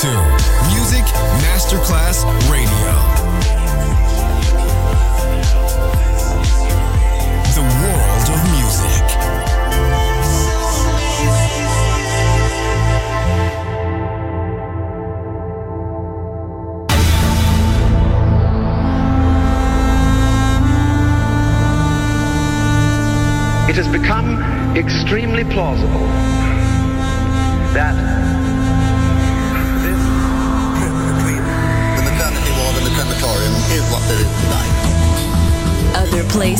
to Music Masterclass Radio. The world of music. It has become extremely plausible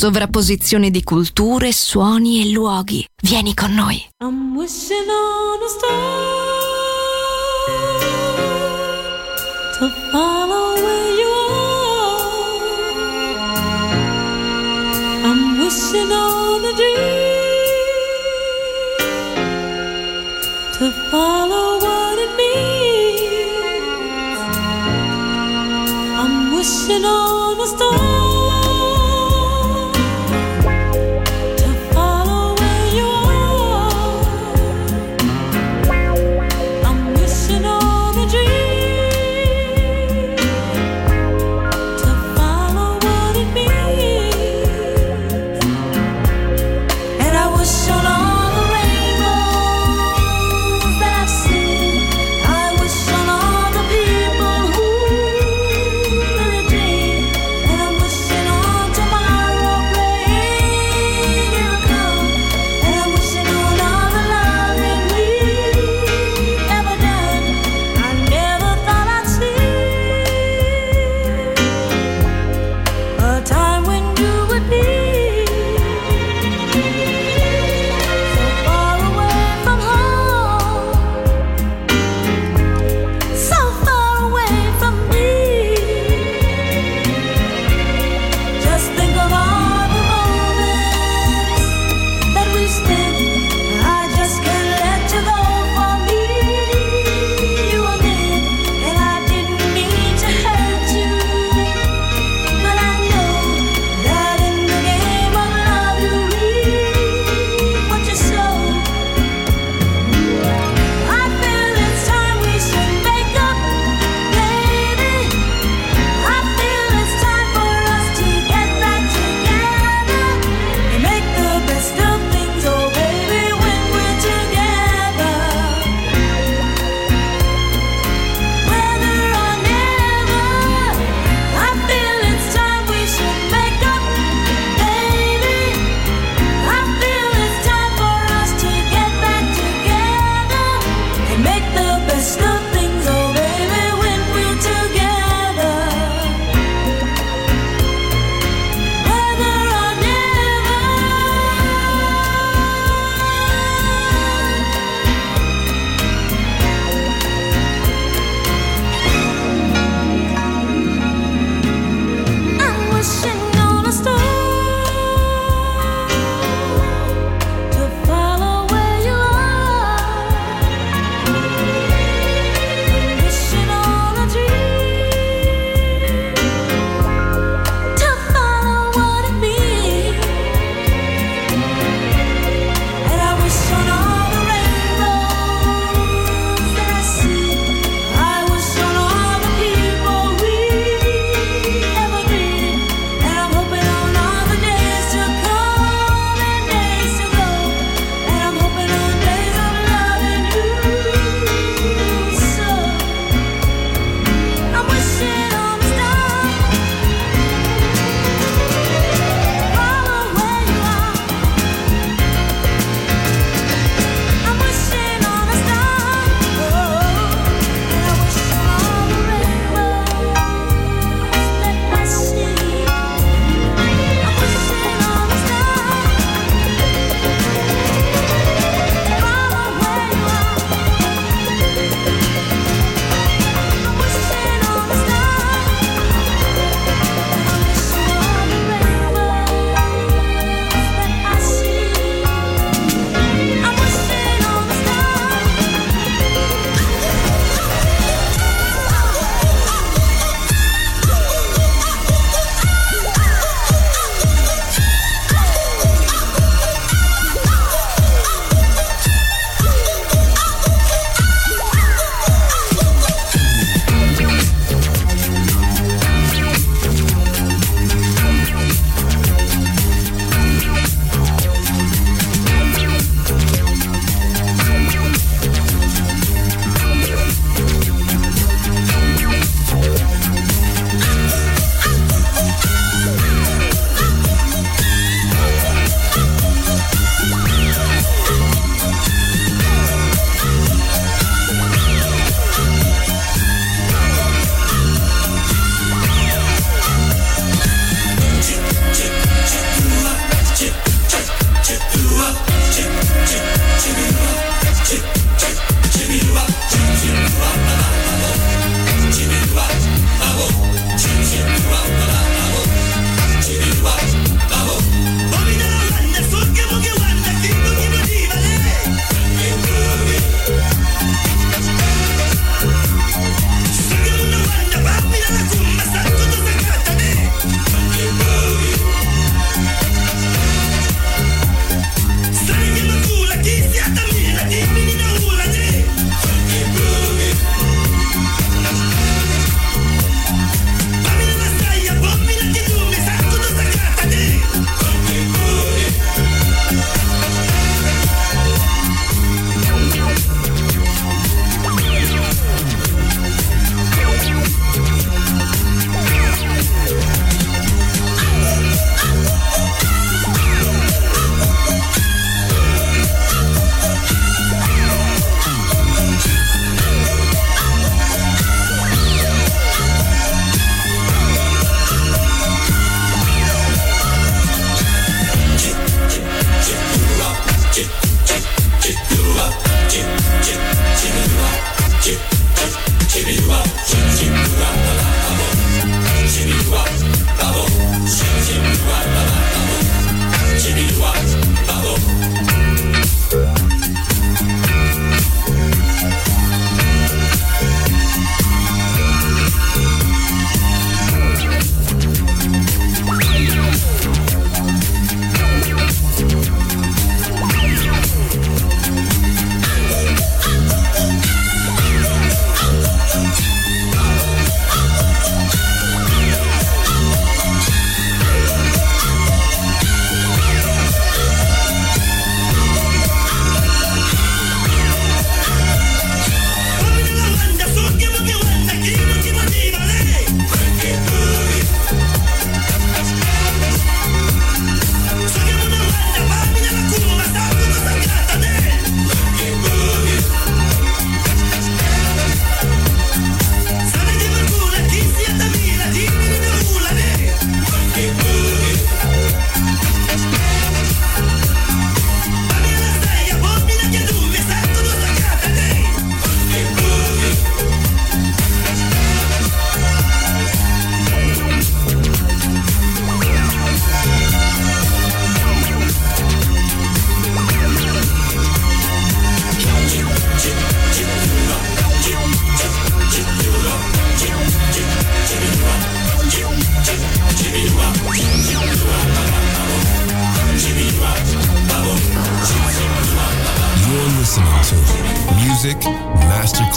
Sovrapposizione di culture, suoni e luoghi. Vieni con noi. I'm wishing on a star to follow where you are. I'm wishing on a dream to follow what it means. I'm wishing on a star.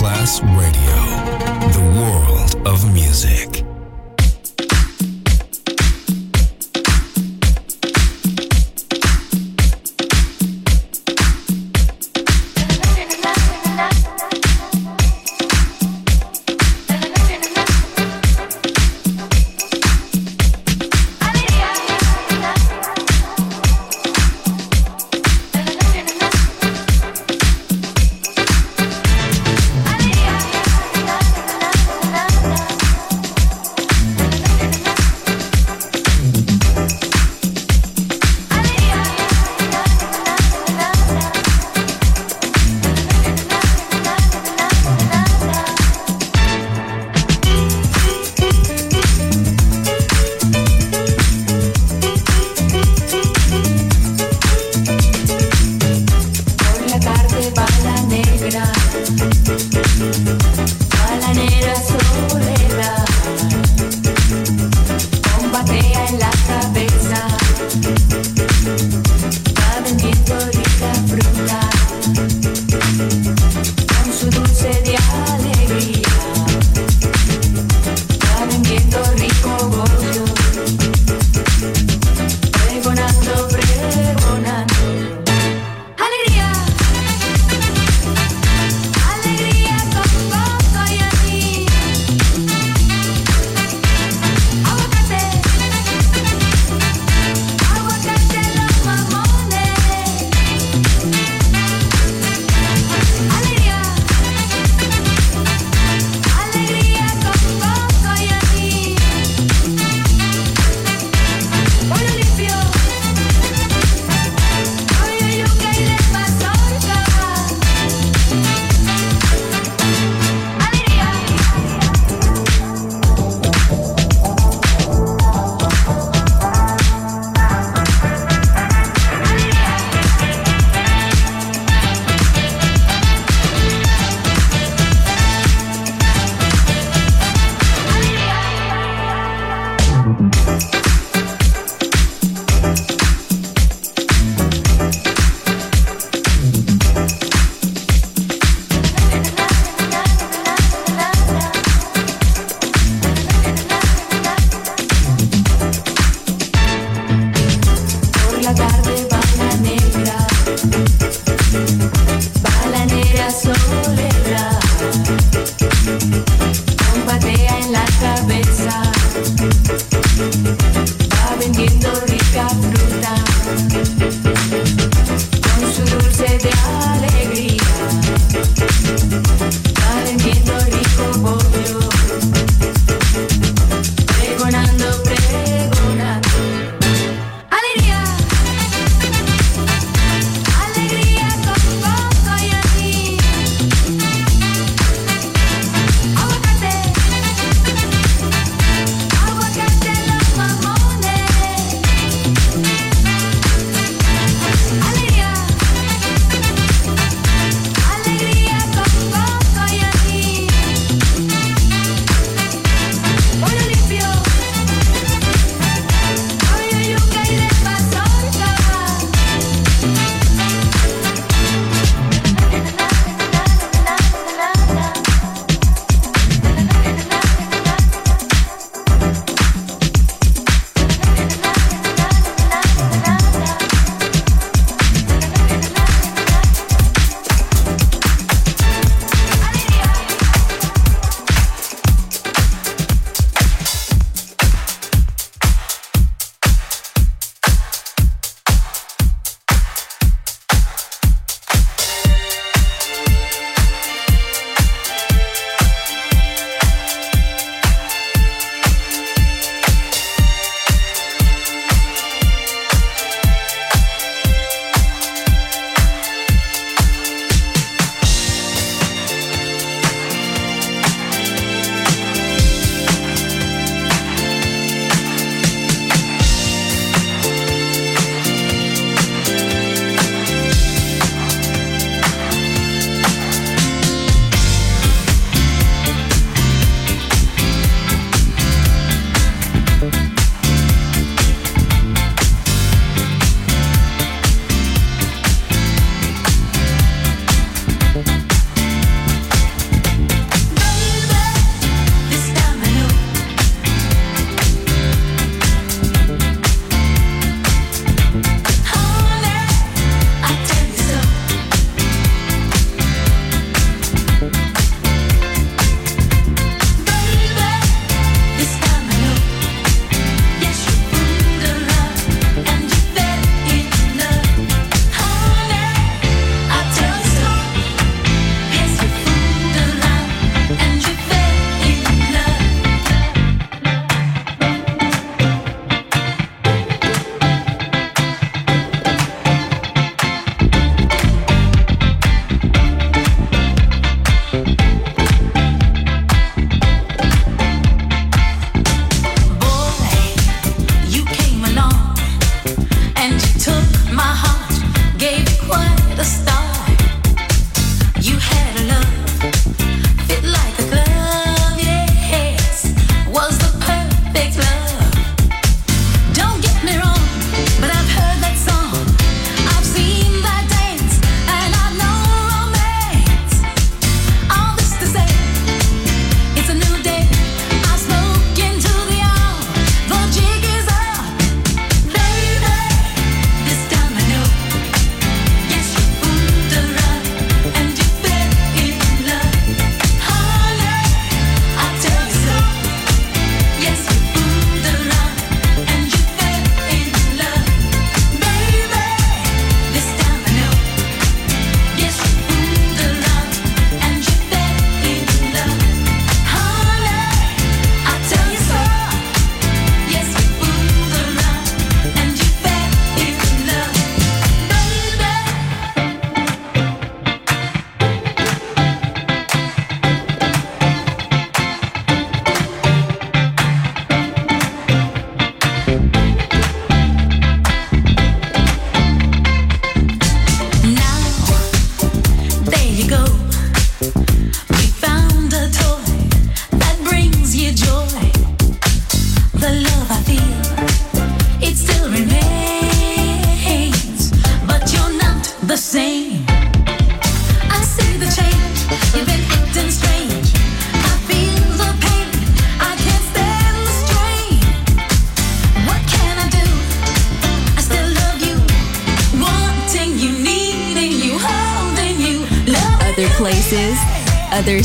Class Radio.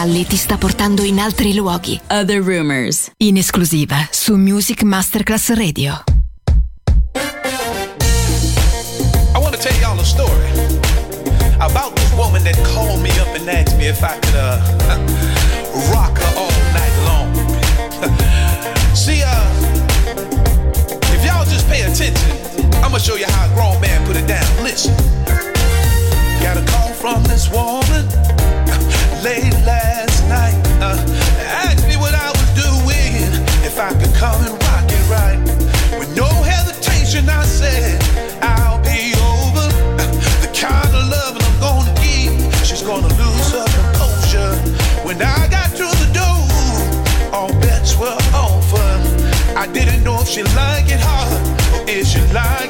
Galli ti sta portando in altri luoghi. Other Rumors. In esclusiva su Music Masterclass Radio. I want to tell y'all a story about this woman that called me up and asked me if I could uh, rock her all night long. See, uh, if y'all just pay attention, I'm going to show you how a grown man put it down. Listen. Got a call from this woman. late last night. Uh, asked me what I was doing, if I could come and rock it right. With no hesitation, I said, I'll be over. Uh, the kind of love I'm gonna give, she's gonna lose her composure. When I got to the door, all bets were off. I didn't know if she liked it hard or if she liked